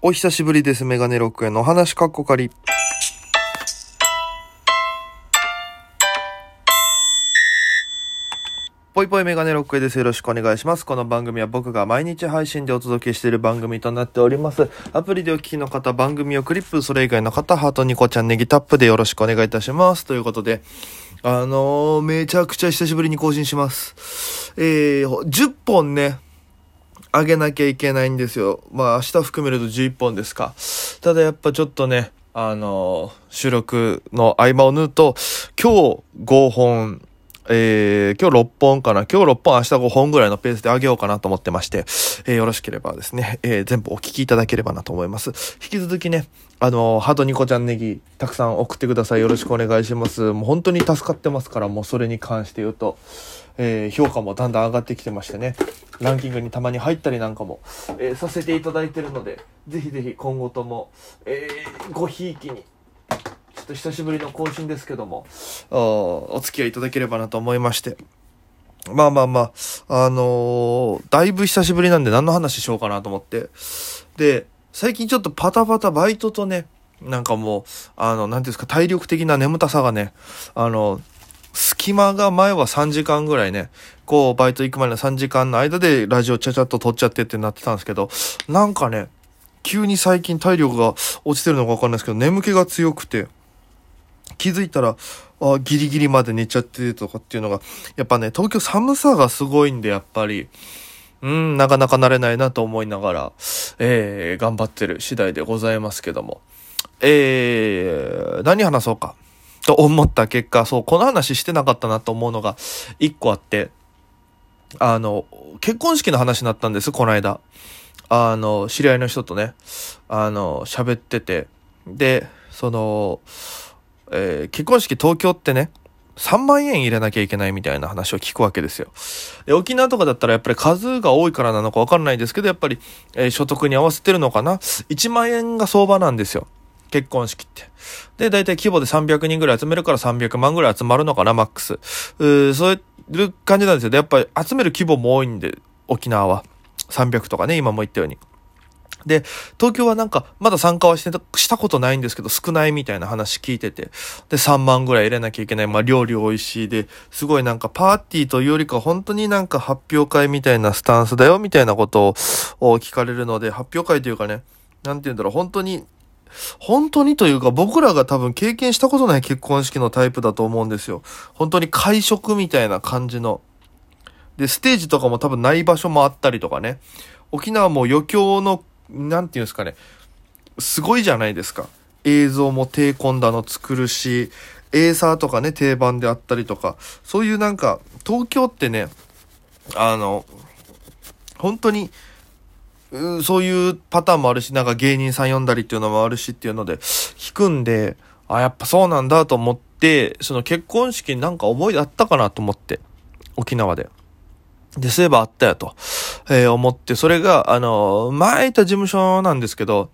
お久しぶりです。メガネロックへのお話かっこかり。ぽいぽいメガネロックへです。よろしくお願いします。この番組は僕が毎日配信でお届けしている番組となっております。アプリでお聞きの方、番組をクリップ、それ以外の方、ハートニコちゃんネギタップでよろしくお願いいたします。ということで、あのー、めちゃくちゃ久しぶりに更新します。えー、10本ね、上げなきゃいけないんですよ。まあ明日含めると11本ですか。ただやっぱちょっとね、あの収録の合間を縫うと、今日5本、えー、今日6本かな。今日6本、明日5本ぐらいのペースで上げようかなと思ってまして、えーよろしければですね、えー全部お聞きいただければなと思います。引き続きね、あのーハートニコちゃんネギ、たくさん送ってください。よろしくお願いします。もう本当に助かってますから、もうそれに関して言うと、えー評価もだんだん上がってきてましてね、ランキングにたまに入ったりなんかも、えーさせていただいてるので、ぜひぜひ今後とも、えーごひいきに、ちょっと久しぶりの更新ですけども、あーお付き合いいただければなと思いまして。まあまあまあ、あのーだいぶ久しぶりなんで何の話しようかなと思って。で、最近ちょっとパタパタバイトとね、なんかもう、あの、なんていうんですか、体力的な眠たさがね、あの、隙間が前は3時間ぐらいね、こう、バイト行くまでの3時間の間でラジオちゃちゃっと撮っちゃってってなってたんですけど、なんかね、急に最近体力が落ちてるのかわかんないですけど、眠気が強くて、気づいたら、あギリギリまで寝ちゃってとかっていうのが、やっぱね、東京寒さがすごいんで、やっぱり、うん、なかなか慣れないなと思いながら、えー、頑張ってる次第でございますけども。えー、何話そうか。と思った結果、そう、この話してなかったなと思うのが一個あって、あの、結婚式の話になったんです、この間。あの、知り合いの人とね、あの、喋ってて、で、その、えー結婚式東京ってね、3万円入れなきゃいけないみたいな話を聞くわけですよ。で沖縄とかだったらやっぱり数が多いからなのかわかんないですけど、やっぱり、えー所得に合わせてるのかな ?1 万円が相場なんですよ。結婚式って。で、大体規模で300人ぐらい集めるから300万ぐらい集まるのかな、マックス。うーそういう感じなんですよ。で、やっぱり集める規模も多いんで、沖縄は。300とかね、今も言ったように。で、東京はなんか、まだ参加はしてた、したことないんですけど、少ないみたいな話聞いてて。で、3万ぐらい入れなきゃいけない。まあ、料理美味しいで、すごいなんかパーティーというよりか、本当になんか発表会みたいなスタンスだよ、みたいなことを聞かれるので、発表会というかね、なんて言うんだろう、本当に、本当にというか、僕らが多分経験したことない結婚式のタイプだと思うんですよ。本当に会食みたいな感じの。で、ステージとかも多分ない場所もあったりとかね。沖縄も余興の、なんていうんですかね。すごいじゃないですか。映像も低コンだの作るし、エーサーとかね、定番であったりとか。そういうなんか、東京ってね、あの、本当に、そういうパターンもあるし、なんか芸人さん呼んだりっていうのもあるしっていうので、聞くんで、あ、やっぱそうなんだと思って、その結婚式になんか思い出あったかなと思って、沖縄で。で、そういえばあったよと、えー思って、それが、あの、前いた事務所なんですけど、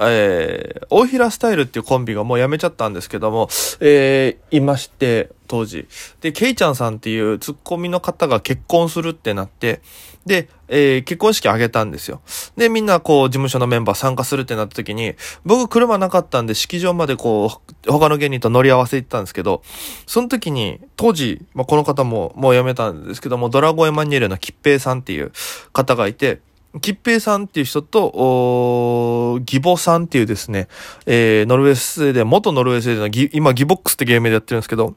えー、大平スタイルっていうコンビがもう辞めちゃったんですけども、えー、いまして、当時。で、ケイちゃんさんっていうツッコミの方が結婚するってなって、で、えー結婚式あげたんですよ。で、みんなこう、事務所のメンバー参加するってなった時に、僕車なかったんで、式場までこう、他の芸人と乗り合わせ行ったんですけど、その時に、当時、まあ、この方ももう辞めたんですけども、ドラゴエマニュエルの吉平さんっていう方がいて、吉平さんっていう人と、おー義母さんっていうですね、えー、ノルウェースで、元ノルウェースでのギ、今ギボックスってゲームでやってるんですけど、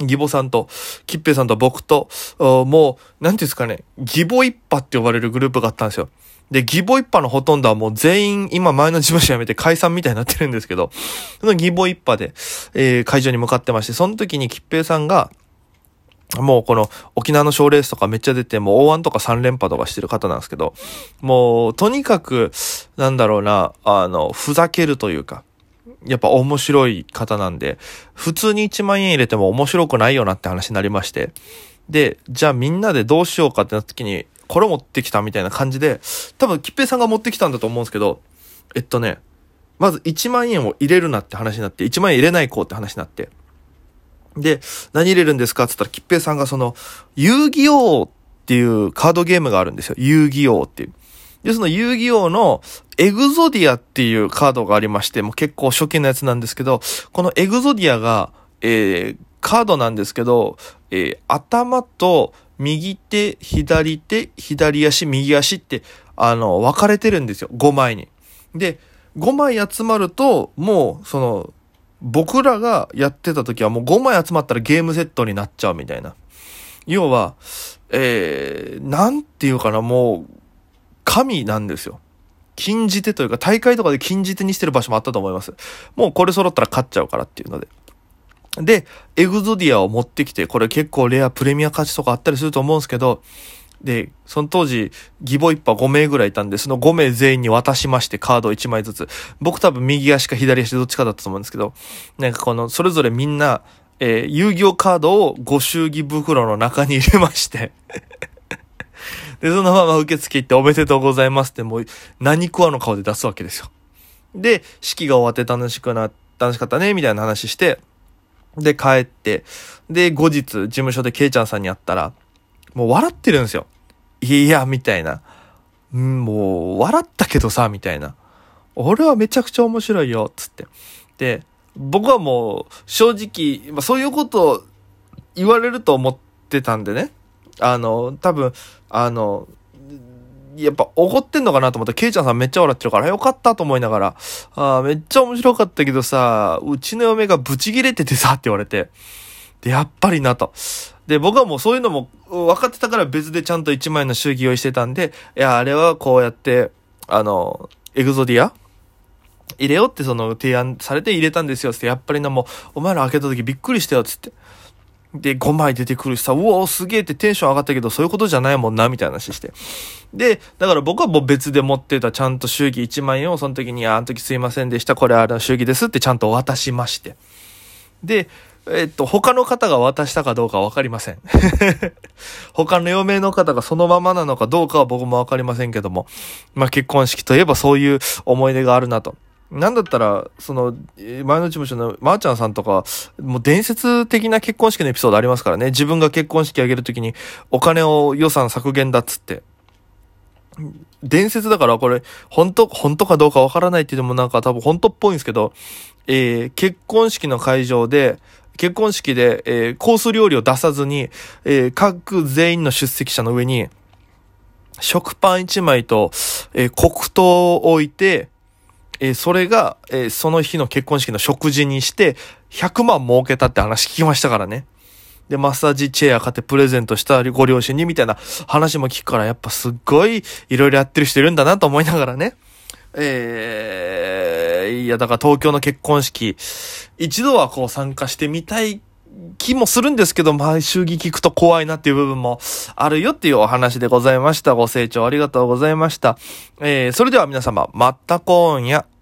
義母さんと、吉平さんと僕と、もう、なんていうんですかね、義母一派って呼ばれるグループがあったんですよ。で、義母一派のほとんどはもう全員、今前の事務所辞めて解散みたいになってるんですけど、その義母一派で、えー会場に向かってまして、その時に吉平さんが、もうこの沖縄の賞レースとかめっちゃ出て、もう O1 とか3連覇とかしてる方なんですけど、もうとにかく、なんだろうな、あの、ふざけるというか、やっぱ面白い方なんで、普通に1万円入れても面白くないよなって話になりまして、で、じゃあみんなでどうしようかってなった時に、これ持ってきたみたいな感じで、多分、吉平さんが持ってきたんだと思うんですけど、えっとね、まず1万円を入れるなって話になって、1万円入れないこうって話になって、で、何入れるんですかって言ったら、吉平さんがその、遊戯王っていうカードゲームがあるんですよ。遊戯王っていう。で、その遊戯王のエグゾディアっていうカードがありまして、もう結構初期のやつなんですけど、このエグゾディアが、えー、カードなんですけど、えー、頭と右手、左手、左足、右足って、あの、分かれてるんですよ。5枚に。で、5枚集まると、もう、その、僕らがやってた時はもう5枚集まったらゲームセットになっちゃうみたいな。要は、えー、なんていうかな、もう、神なんですよ。禁じ手というか、大会とかで禁じ手にしてる場所もあったと思います。もうこれ揃ったら勝っちゃうからっていうので。で、エグゾディアを持ってきて、これ結構レアプレミア価値とかあったりすると思うんですけど、で、その当時、義母一派5名ぐらいいたんで、その5名全員に渡しまして、カード1枚ずつ。僕多分右足か左足どっちかだったと思うんですけど、なんかこの、それぞれみんな、えー、遊戯王カードをご祝儀袋の中に入れまして で、そのまま受付行っておめでとうございますってもう何食わの顔で出すわけですよ。で、式が終わって楽しくな、楽しかったね、みたいな話して、で、帰って、で、後日、事務所でケイちゃんさんに会ったら、もう笑ってるんですよ。いや、みたいな。もう、笑ったけどさ、みたいな。俺はめちゃくちゃ面白いよ、つって。で、僕はもう、正直、まあ、そういうことを言われると思ってたんでね。あの、多分、あの、やっぱ怒ってんのかなと思った。ら、ケイちゃんさんめっちゃ笑ってるから、よかったと思いながら、あめっちゃ面白かったけどさ、うちの嫁がブチギレててさ、って言われて、で、やっぱりなと。で、僕はもうそういうのも分かってたから別でちゃんと1枚の祝儀用意してたんで、いや、あれはこうやって、あの、エグゾディア？入れようってその提案されて入れたんですよって、やっぱりなもう、お前ら開けた時びっくりしたよつって。で、5枚出てくるしさ、うおすげえってテンション上がったけど、そういうことじゃないもんな、みたいな話して。で、だから僕はもう別で持ってたちゃんと祝儀1万円をその時に、あの時すいませんでした、これあの祝儀ですってちゃんと渡しまして。で、えっと、他の方が渡したかどうかわかりません。他の嫁の方がそのままなのかどうかは僕もわかりませんけども、まあ結婚式といえばそういう思い出があるなと。なんだったら、その、前の事務所のまーちゃんさんとか、もう伝説的な結婚式のエピソードありますからね。自分が結婚式あげるときに、お金を予算削減だっつって。伝説だからこれ、本当、本当かどうかわからないっていうのもなんか多分本当っぽいんですけど、えー、結婚式の会場で、結婚式で、えー、コース料理を出さずに、えー、各全員の出席者の上に、食パン1枚と、えー、黒糖を置いて、えー、それが、えー、その日の結婚式の食事にして、100万儲けたって話聞きましたからね。で、マッサージチェア買ってプレゼントしたりご両親にみたいな話も聞くから、やっぱすっごいいろいろやってる人いるんだなと思いながらね。えー、いや、だから東京の結婚式、一度はこう参加してみたい気もするんですけど、毎週聞くと怖いなっていう部分もあるよっていうお話でございました。ご清聴ありがとうございました。えー、それでは皆様、また今夜。